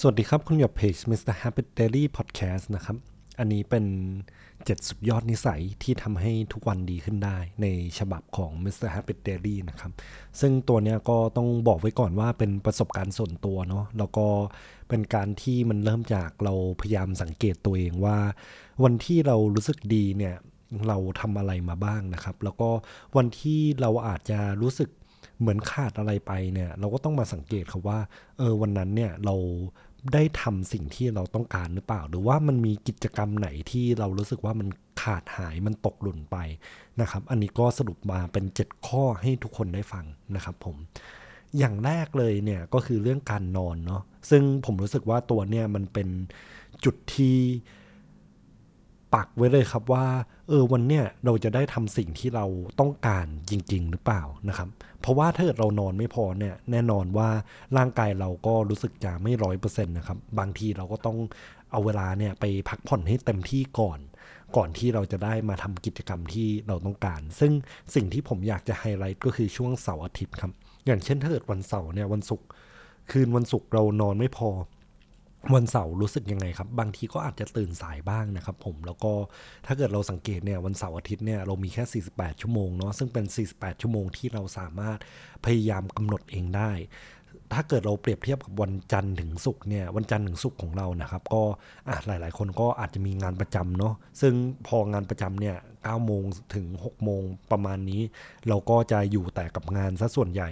สวัสดีครับ คุณอยู่เพจ Mr. Happy Daily Podcast นะครับ อันนี้เป็น 7 สุดยอดนิสัยที่ทำให้ทุกวันดีขึ้นได้ในฉบับของ Mr. Happy Daily นะครับ ซึ่งตัวเนี้ยก็ต้องบอกไว้ก่อนว่าเป็นประสบการณ์ส่วนตัวเนาะแล้วก็เป็นการที่มันเริ่มจากเราพยายามสังเกตตัวเองว่า วันที่เรารู้สึกดีเนี่ยเราทำอะไรมาบ้างนะครับ แล้วก็วันที่เราอาจจะรู้สึก เหมือนขาดอะไรไปเนี่ย เราก็ต้องมาสังเกตครับว่า เออวันนั้นเนี่ยเราได้ทำสิ่งที่เราต้องการหรือเปล่า หรือว่ามันมีกิจกรรมไหนที่เรารู้สึกว่ามันขาดหายมันตกหล่นไปนะครับ อันนี้ก็สรุปมาเป็น 7 ข้อให้ทุกคนได้ฟังนะครับผมอย่างแรกเลยเนี่ยก็คือเรื่องการนอนเนาะซึ่งผมรู้สึกว่าตัวเนี่ยมันเป็นจุดที่ ปักไว้เลยครับว่า เออวันเนี้ยเราจะได้ทำสิ่งที่เราต้องการจริง ๆ หรือเปล่านะครับ เพราะว่าถ้าเกิดเรานอนไม่พอเนี่ยแน่นอนว่าร่างกายเราก็รู้สึกจะไม่ร้อยเปอร์เซ็นต์นะครับ บางทีเราก็ต้องเอาเวลาเนี่ยไปพักผ่อนให้เต็มที่ก่อน ก่อนที่เราจะได้มาทำกิจกรรมที่เราต้องการ ซึ่งสิ่งที่ผมอยากจะไฮไลท์ก็คือช่วงเสาร์อาทิตย์ครับ อย่างเช่นถ้าเกิดวันเสาร์เนี่ยวันศุกร์คืนวันศุกร์เรานอนไม่พอ วันเสาร์รู้สึกยังไงครับ บางทีก็อาจจะตื่นสายบ้างนะครับผมแล้วก็ถ้าเกิดเราสังเกตเนี่ยวันเสาร์อาทิตย์เนี่ยเรามีแค่ 48 ชั่วโมงเนาะซึ่งเป็น 48 ชั่วโมงที่เราสามารถพยายามกำหนดเองได้ ถ้าเกิดเราเปรียบเทียบกับวันจันทร์ถึงศุกร์เนี่ยวันจันทร์ถึงศุกร์ของเรานะครับ ก็อะหลาย ๆ คนก็อาจจะมีงานประจำเนาะซึ่งพองานประจำเนี่ย9โมงถึง 6 โมงประมาณนี้ เราก็จะอยู่แต่กับงานซะส่วนใหญ่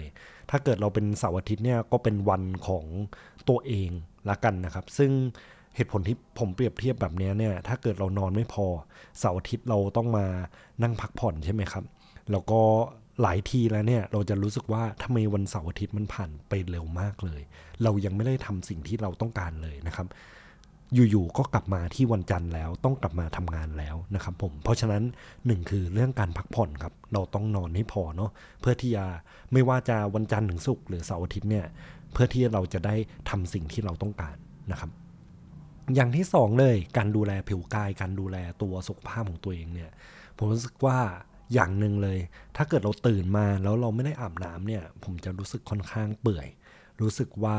ถ้าเกิดเราเป็นเสาร์อาทิตย์เนี่ยก็เป็นวันของตัวเอง ละกันนะครับ ซึ่งเหตุผลที่ผมเปรียบเทียบแบบนี้เนี่ย ถ้าเกิดเรานอนไม่พอเสาร์อาทิตย์เราต้องมานั่งพักผ่อนใช่ไหมครับ แล้วก็หลายทีแล้วเนี่ย เราจะรู้สึกว่าทำไมวันเสาร์อาทิตย์มันผ่านไปเร็วมากเลย เรายังไม่ได้ทำสิ่งที่เราต้องการเลยนะครับ อยู่ๆก็กลับมาที่วันจันทร์แล้วต้องกลับมาทำงานแล้วนะครับผม เพราะฉะนั้นหนึ่งคือเรื่องการพักผ่อนครับ เราต้องนอนให้พอเนาะเพื่อที่จะไม่ว่าจะวันจันทร์ถึงศุกร์หรือเสาร์อาทิตย์เนี่ย เพื่อที่เราจะได้ทำสิ่งที่เราต้องการนะครับ อย่างที่สองเลยการดูแลผิวกาย การดูแลตัวสุขภาพของตัวเองเนี่ย ผมรู้สึกว่าอย่างหนึ่งเลย ถ้าเกิดเราตื่นมาแล้วเราไม่ได้อาบน้ำเนี่ย ผมจะรู้สึกค่อนข้างเปื่อย รู้สึกว่า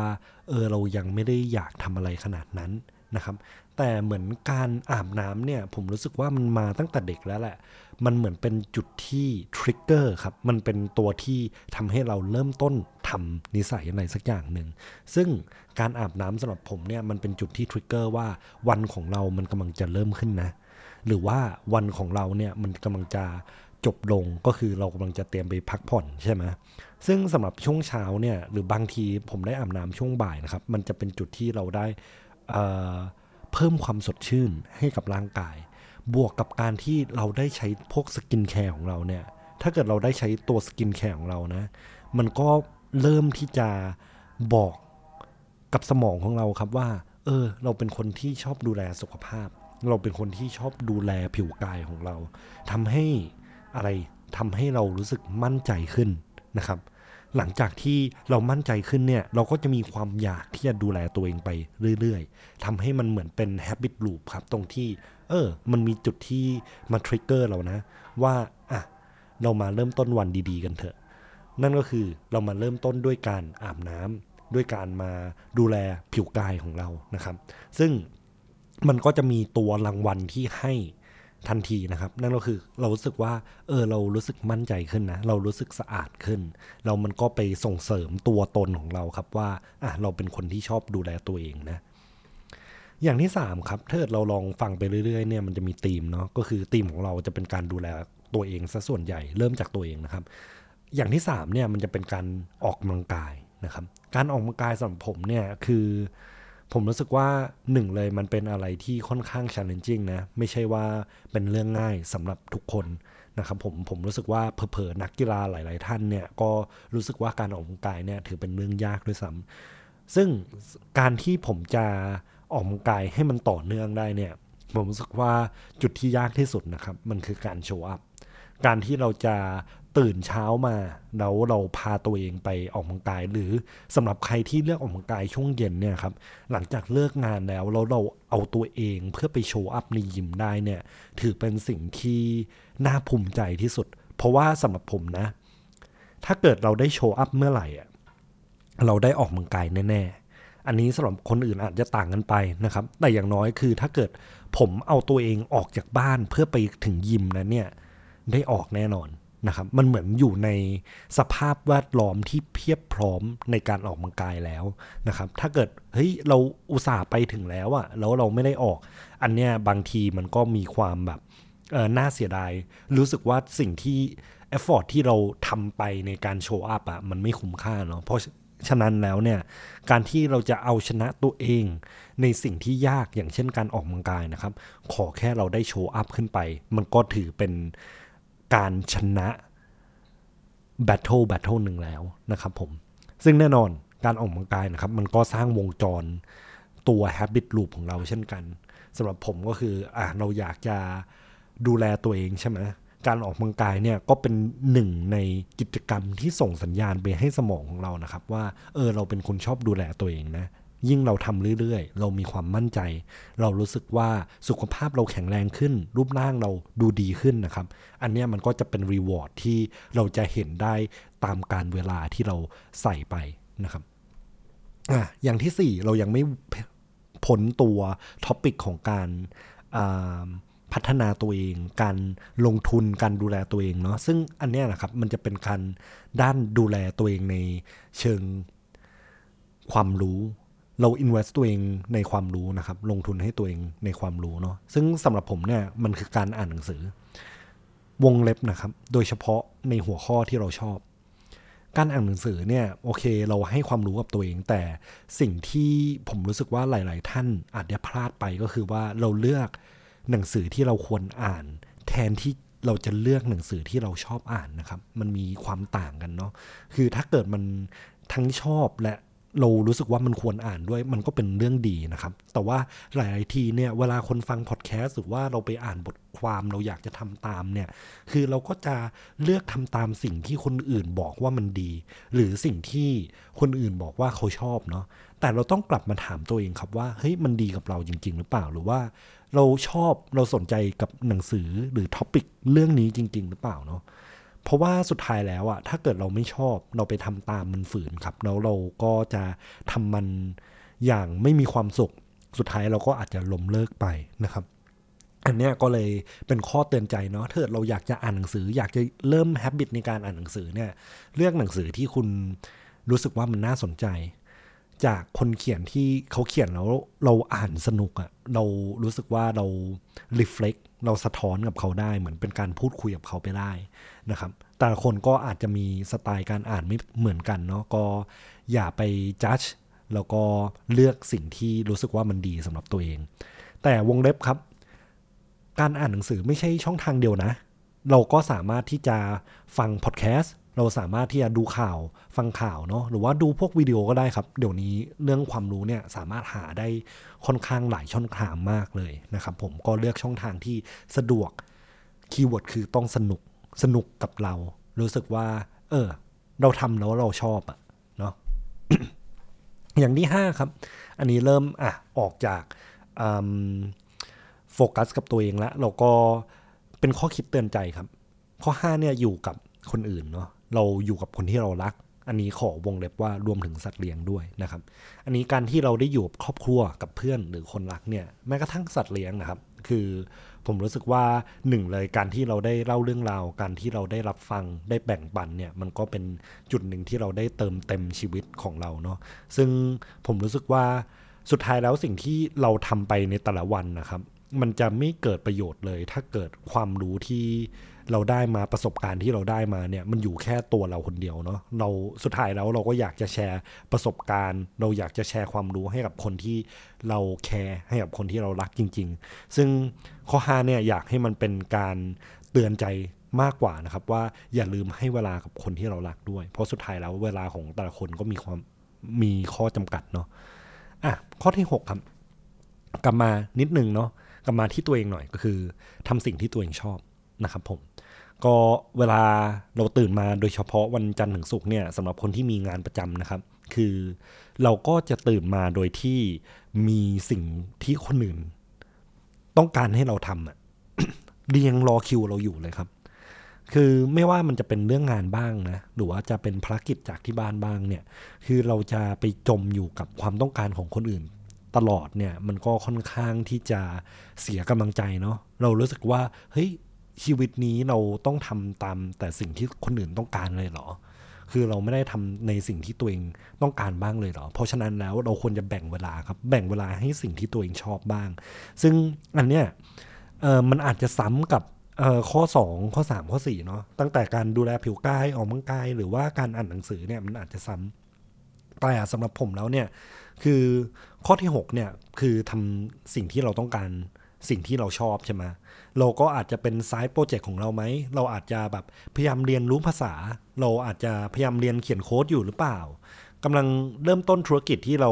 เออเรายังไม่ได้อยากทำอะไรขนาดนั้นนะครับแต่เหมือนการอาบน้ำเนี่ยผมรู้สึกว่ามันมาตั้งแต่เด็กแล้วแหละ มันเหมือนเป็นจุดที่ทริกเกอร์ครับ มันเป็นตัวที่ทำให้เราเริ่มต้น ทำนิสัยอะไรสักอย่างหนึ่ง ซึ่งการอาบน้ำสำหรับผมเนี่ยมันเป็นจุดที่ทริกเกอร์ว่าวันของเรามันกำลังจะเริ่มขึ้นนะ หรือว่าวันของเราเนี่ยมันกำลังจะจบลงก็คือเรากำลังจะเตรียมไปพักผ่อนใช่ไหมซึ่งสำหรับช่วงเช้าเนี่ยหรือบางทีผมได้อาบน้ำช่วงบ่ายนะครับ มันจะเป็นจุดที่เราได้เเพิ่มความสดชื่นให้กับร่างกาย บวกกับการที่เราได้ใช้พวกสกินแคร์ของเราเนี่ยถ้าเกิดเราได้ใช้ตัวสกินแคร์ของเรานะ มันก็ เริ่มที่จะบอกกับสมองของเราครับว่า เออ เราเป็นคนที่ชอบดูแลสุขภาพ เราเป็นคนที่ชอบดูแลผิวกายของเราทำให้อะไรทำให้เรารู้สึกมั่นใจขึ้นนะครับ หลังจากที่เรามั่นใจขึ้นเนี่ย เราก็จะมีความอยากที่จะดูแลตัวเองไปเรื่อยๆทำให้มันเหมือนเป็น habit loop ครับ ตรงที่ เออ มันมีจุดที่มาทริกเกอร์เรานะ ว่าอะเรามาเริ่มต้นวันดี ๆ กันเถอะ นั่นก็คือเรามาเริ่มต้นด้วยการอาบน้ำด้วยการมาดูแลผิวกายของเรานะครับ ซึ่งมันก็จะมีตัวรางวัลที่ให้ทันทีนะครับ นั่นก็คือเรารู้สึกว่าเออเรารู้สึกมั่นใจขึ้นนะ เรารู้สึกสะอาดขึ้น เรามันก็ไปส่งเสริมตัวตนของเราครับว่าอะเราเป็นคนที่ชอบดูแลตัวเองนะ อย่างที่ 3 ครับถ้าเราลองฟังไปเรื่อยๆเนี่ยมันจะมีธีมเนาะก็คือธีมของเราจะเป็นการดูแลตัวเองซะส่วนใหญ่เริ่มจากตัวเองนะครับ อย่างที่3เนี่ยมันจะเป็นการออกกำลังกายนะครับ การออกกำลังกายสำหรับผมเนี่ยคือผมรู้สึกว่าหนึ่งเลยมันเป็นอะไรที่ค่อนข้าง challenging นะ ไม่ใช่ว่าเป็นเรื่องง่ายสำหรับทุกคนนะครับผมผมรู้สึกว่าเพอๆนักกีฬาหลาย ๆ ท่านเนี่ยก็รู้สึกว่าการออกกำลังกายเนี่ยถือเป็นเรื่องยากด้วยซ้ำซึ่งการที่ผมจะออกกำลังกายให้มันต่อเนื่องได้เนี่ยผมรู้สึกว่าจุดที่ยากที่สุดนะครับ มันคือการโชว์อัพการที่เราจะ ตื่นเช้ามาแล้วเราพาตัวเองไปออกกำลังกาย หรือสำหรับใครที่เลือกออกกำลังกายช่วงเย็นเนี่ยครับหลังจากเลิกงานแล้วแล้วเราเอาตัวเองเพื่อไปโชว์อัพในยิมได้เนี่ยถือเป็นสิ่งที่น่าภูมิใจที่สุด เพราะว่าสำหรับผมนะ ถ้าเกิดเราได้โชว์อัพเมื่อไหร่อะเราได้ออกกำลังกายแน่ๆ อันนี้สำหรับคนอื่นอาจจะต่างกันไปนะครับ แต่อย่างน้อยคือถ้าเกิดผมเอาตัวเองออกจากบ้านเพื่อไปถึงยิมนั้นเนี่ยได้ออกแน่นอน นะครับ มันเหมือนอยู่ในสภาพแวดล้อมที่เพียบพร้อมในการออกกำลังกายแล้วนะครับ ถ้าเกิดเฮ้ยเราอุตส่าห์ไปถึงแล้วอะแล้วเราไม่ได้ออก อันเนี้ยบางทีมันก็มีความแบบเออน่าเสียดาย รู้สึกว่าสิ่งที่ effort ที่เราทำไปในการ show up อะมันไม่คุ้มค่าเนาะเพราะฉะนั้นแล้วเนี่ยการที่เราจะเอาชนะตัวเอง ในสิ่งที่ยากอย่างเช่นการออกกำลังกายนะครับ ขอแค่เราได้ show up ขึ้นไป มันก็ถือเป็น การชนะ battle battle หนึ่งแล้วนะครับผม ซึ่งแน่นอนการออกกำลังกายนะครับ มันก็สร้างวงจรตัว habit loop ของเราเช่นกันสำหรับผมก็คืออะเราอยากจะดูแลตัวเองใช่ไหมการออกกำลังกายเนี่ยก็เป็นหนึ่งในกิจกรรมที่ส่งสัญญาณไปให้สมองของเรานะครับ ว่าเออเราเป็นคนชอบดูแลตัวเองนะ ยิ่งเราทำเรื่อยๆ เรามีความมั่นใจ เรารู้สึกว่าสุขภาพเราแข็งแรงขึ้น รูปร่างเราดูดีขึ้นนะครับ อันนี้มันก็จะเป็นรีวอร์ดที่เราจะเห็นได้ตามการเวลาที่เราใส่ไปนะครับอะอย่างที่สี่เรายังไม่พ้นตัวท็อปิกของการพัฒนาตัวเอง การลงทุน การดูแลตัวเองเนาะ ซึ่งอันนี้นะครับ มันจะเป็นการด้านดูแลตัวเองในเชิงความรู้ เรา invest ตัวเองในความรู้นะครับ ลงทุนให้ตัวเองในความรู้เนาะซึ่งสำหรับผมเนี่ยมันคือการอ่านหนังสือ วงเล็บนะครับ โดยเฉพาะในหัวข้อที่เราชอบ การอ่านหนังสือเนี่ยโอเค เราให้ความรู้กับตัวเอง แต่สิ่งที่ผมรู้สึกว่าหลาย ๆ ท่านอาจจะพลาดไปก็คือว่าเราเลือกหนังสือที่เราควรอ่าน แทนที่เราจะเลือกหนังสือที่เราชอบอ่านนะครับ มันมีความต่างกันเนาะคือถ้าเกิดมันทั้งชอบและ เรารู้สึกว่ามันควรอ่านด้วย มันก็เป็นเรื่องดีนะครับ แต่ว่าหลายทีเนี่ยเวลาคนฟังพอดแคสต์หรือว่าเราไปอ่านบทความเราอยากจะทำตามเนี่ย คือเราก็จะเลือกทำตามสิ่งที่คนอื่นบอกว่ามันดี หรือสิ่งที่คนอื่นบอกว่าเขาชอบเนาะแต่เราต้องกลับมาถามตัวเองครับว่าเฮ้ยมันดีกับเราจริง ๆ หรือเปล่าหรือว่า เราชอบเราสนใจกับหนังสือหรือท็อปิกเรื่องนี้จริง ๆ หรือเปล่าเนาะ เพราะว่าสุดท้ายแล้วอะถ้าเกิดเราไม่ชอบเราไปทำตามมันฝืนครับแล้วเราก็จะทำมันอย่างไม่มีความสุข สุดท้ายเราก็อาจจะล้มเลิกไปนะครับอันนี้ก็เลยเป็นข้อเตือนใจเนาะถ้าเราอยากจะอ่านหนังสือ อยากจะเริ่มแฮบบิตในการอ่านหนังสือเนี่ยเลือกหนังสือที่คุณรู้สึกว่ามันน่าสนใจ จากคนเขียนที่เขาเขียนแล้วเราอ่านสนุกอะเรารู้สึกว่าเรา reflect เเราสะท้อนกับเขาได้เหมือนเป็นการพูดคุยกับเขาไปได้นะครับ แต่คนก็อาจจะมีสไตล์การอ่านไม่เหมือนกันเนาะก็อย่าไปจัดแล้วก็เลือกสิ่งที่รู้สึกว่ามันดีสำหรับตัวเอง แต่วงเล็บครับ การอ่านหนังสือไม่ใช่ช่องทางเดียวนะ เราก็สามารถที่จะฟังพอดแคสต์ เราสามารถที่จะดูข่าวฟังข่าวเนาะหรือว่าดูพวกวิดีโอก็ได้ครับ เดี๋ยวนี้เรื่องความรู้เนี่ยสามารถหาได้ค่อนข้างหลายช่องทางมากเลยนะครับผมก็เลือกช่องทางที่สะดวกคีย์เวิร์ดคือต้องสนุกสนุกกับเรา รู้สึกว่า เออ เราทำแล้วเราชอบอะเนาะอย่างที่ห้าครับ อันนี้เริ่มอะออกจากโฟกัสกับตัวเองแล้วเราก็เป็นข้อคิดเตือนใจครับ ข้อ 5 เนี่ยอยู่กับคนอื่นเนาะ เราอยู่กับคนที่เรารัก อันนี้ขอวงเล็บว่ารวมถึงสัตว์เลี้ยงด้วยนะครับ อันนี้การที่เราได้อยู่กับครอบครัวกับเพื่อนหรือคนรักเนี่ยแม้กระทั่งสัตว์เลี้ยงนะครับ คือผมรู้สึกว่าหนึ่งเลยการที่เราได้เล่าเรื่องราว การที่เราได้รับฟังได้แบ่งปันเนี่ยมันก็เป็นจุดหนึ่งที่เราได้เติมเต็มชีวิตของเราเนาะซึ่งผมรู้สึกว่าสุดท้ายแล้วสิ่งที่เราทำไปในแต่ละวันนะครับ มันจะไม่เกิดประโยชน์เลย ถ้าเกิดความรู้ที่เราได้มาประสบการณ์ที่เราได้มาเนี่ยมันอยู่แค่ตัวเราคนเดียวเนาะเราสุดท้ายแล้วเราก็อยากจะแชร์ประสบการณ์ เราอยากจะแชร์ความรู้ให้กับคนที่เราแคร์ให้กับคนที่เรารักจริง ๆ ซึ่งข้อห้าเนี่ยอยากให้มันเป็นการเตือนใจมากกว่านะครับ ว่าอย่าลืมให้เวลากับคนที่เรารักด้วย เพราะสุดท้ายแล้วเวลาของแต่ละคนก็มีความมีข้อจำกัดเนาะอะข้อที่ 6 ครับ กลับมานิดนึงเนาะ กลับมาที่ตัวเองหน่อยก็คือทำสิ่งที่ตัวเองชอบนะครับผม ก็เวลาเราตื่นมาโดยเฉพาะวันจันทร์ถึงศุกร์เนี่ยสำหรับคนที่มีงานประจำนะครับ คือเราก็จะตื่นมาโดยที่มีสิ่งที่คนอื่น ต้องการให้เราทำอะเรียงรอคิวเราอยู่เลยครับ คือไม่ว่ามันจะเป็นเรื่องงานบ้างนะ หรือว่าจะเป็นภารกิจจากที่บ้านบ้างเนี่ย คือเราจะไปจมอยู่กับความต้องการของคนอื่น ตลอดเนี่ยมันก็ค่อนข้างที่จะเสียกำลังใจเนาะเรารู้สึกว่าเฮ้ยชีวิตนี้เราต้องทำตามแต่สิ่งที่คนอื่นต้องการเลยเหรอ คือเราไม่ได้ทำในสิ่งที่ตัวเองต้องการบ้างเลยเหรอ เพราะฉะนั้นแล้วเราควรจะแบ่งเวลาครับ แบ่งเวลาให้สิ่งที่ตัวเองชอบบ้าง ซึ่งอันเนี้ยเออมันอาจจะซ้ำกับเอ่อข้อ 2 ข้อ 3 ข้อ4เนาะตั้งแต่การดูแลผิวกายออกกำลังกาย หรือว่าการอ่านหนังสือเนี่ยมันอาจจะซ้ำ แต่สำหรับผมแล้วเนี่ยคือข้อที่6เนี่ยคือทำสิ่งที่เราต้องการสิ่งที่เราชอบใช่ไหมเราก็อาจจะเป็นไซต์โปรเจกต์ของเราไหม เราอาจจะแบบพยายามเรียนรู้ภาษา เราอาจจะพยายามเรียนเขียนโค้ดอยู่หรือเปล่ากำลังเริ่มต้นธุรกิจที่เรา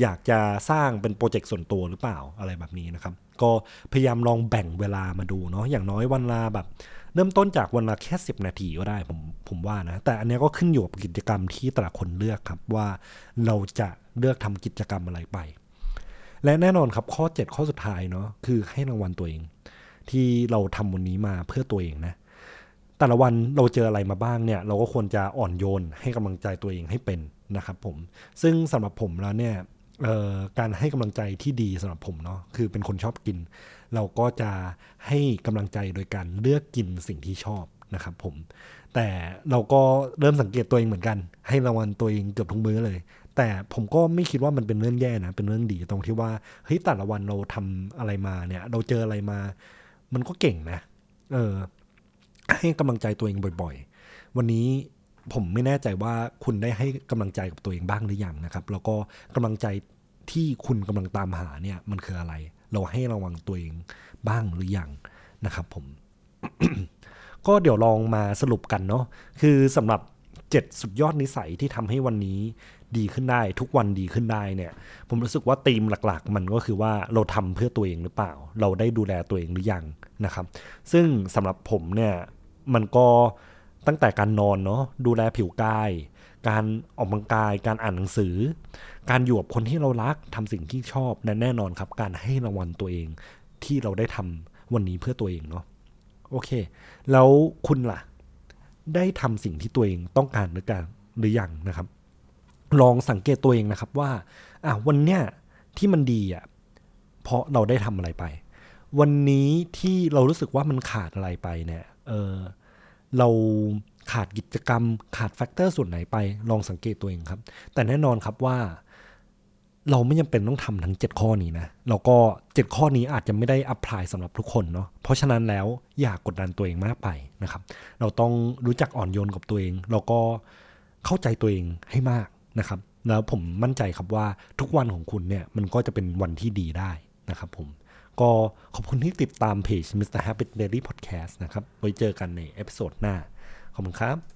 อยากจะสร้างเป็นโปรเจกต์ส่วนตัวหรือเปล่าอะไรแบบนี้นะครับ ก็พยายามลองแบ่งเวลามาดูเนาะอย่างน้อยวันละแบบ เริ่มต้นจากวันละแค่ 10 นาทีก็ได้ผมผมว่านะ แต่อันนี้ก็ขึ้นอยู่กับกิจกรรมที่แต่ละคนเลือกครับว่าเราจะเลือกทำกิจกรรมอะไรไป และแน่นอนครับข้อ 7 ข้อสุดท้ายเนาะคือให้รางวัลตัวเอง ที่เราทำวันนี้มาเพื่อตัวเองนะ แต่ละวันเราเจออะไรมาบ้างเนี่ย เราก็ควรจะอ่อนโยนให้กำลังใจตัวเองให้เป็นนะครับผมซึ่งสำหรับผมแล้วเนี่ย การให้กำลังใจที่ดีสำหรับผมเนาะคือเป็นคนชอบกิน เราก็จะให้กำลังใจโดยการเลือกกินสิ่งที่ชอบนะครับผม แต่เราก็เริ่มสังเกตตัวเองเหมือนกัน ให้รางวัลตัวเองเกือบทุกมื้อเลย แต่ผมก็ไม่คิดว่ามันเป็นเรื่องแย่นะ เป็นเรื่องดีตรงที่ว่าเฮ้ยแต่ละวันเราทำอะไรมาเนี่ย เราเจออะไรมา มันก็เก่งนะ เออให้กำลังใจตัวเองบ่อย ๆ วันนี้ ผมไม่แน่ใจว่าคุณได้ให้กำลังใจกับตัวเองบ้างหรือยังนะครับ แล้วก็กำลังใจที่คุณกำลังตามหาเนี่ยมันคืออะไร เราให้ระวังตัวเองบ้างหรือยังนะครับผม ก็เดี๋ยวลองมาสรุปกันเนาะคือสำหรับ 7 สุดยอดนิสัยที่ทำให้วันนี้ดีขึ้นได้ ทุกวันดีขึ้นได้เนี่ย ผมรู้สึกว่าธีมหลัก ๆ มันก็คือว่าเราทำเพื่อตัวเองหรือเปล่า เราได้ดูแลตัวเองหรือยังนะครับ ซึ่งสำหรับผมเนี่ยมันก็ ตั้งแต่การนอนเนาะดูแลผิวกาย การออกกำลังกาย การอ่านหนังสือ การอยู่กับคนที่เรารักทำสิ่งที่ชอบและแน่นอนครับ การให้รางวัลตัวเองที่เราได้ทำวันนี้เพื่อตัวเองเนาะโอเค แล้วคุณล่ะ ได้ทำสิ่งที่ตัวเองต้องการหรือกันหรือยังนะครับ ลองสังเกตตัวเองนะครับว่าอะวันเนี้ยที่มันดีอะเพราะเราได้ทำอะไรไป วันนี้ที่เรารู้สึกว่ามันขาดอะไรไปเนี่ย เออ เราขาดกิจกรรม ขาด factor ส่วนไหนไปลองสังเกตตัวเองครับ แต่แน่นอนครับว่า เราไม่จำเป็นต้องทำทั้ง 7 ข้อนี้นะแล้วก็ 7 ข้อนี้อาจจะไม่ได้ apply สำหรับทุกคนเนาะเพราะฉะนั้นแล้วอย่ากกดดันตัวเองมากไปนะครับ เราต้องรู้จักอ่อนโยนกับตัวเองแล้วก็เข้าใจตัวเองให้มากนะครับ แล้วผมมั่นใจครับว่าทุกวันของคุณเนี่ยมันก็จะเป็นวันที่ดีได้นะครับผม ก็ขอบคุณที่ติดตามเพจ Mr. Happy Daily Podcast นะครับ ไว้เจอกันในเอพิโซดหน้า ขอบคุณครับ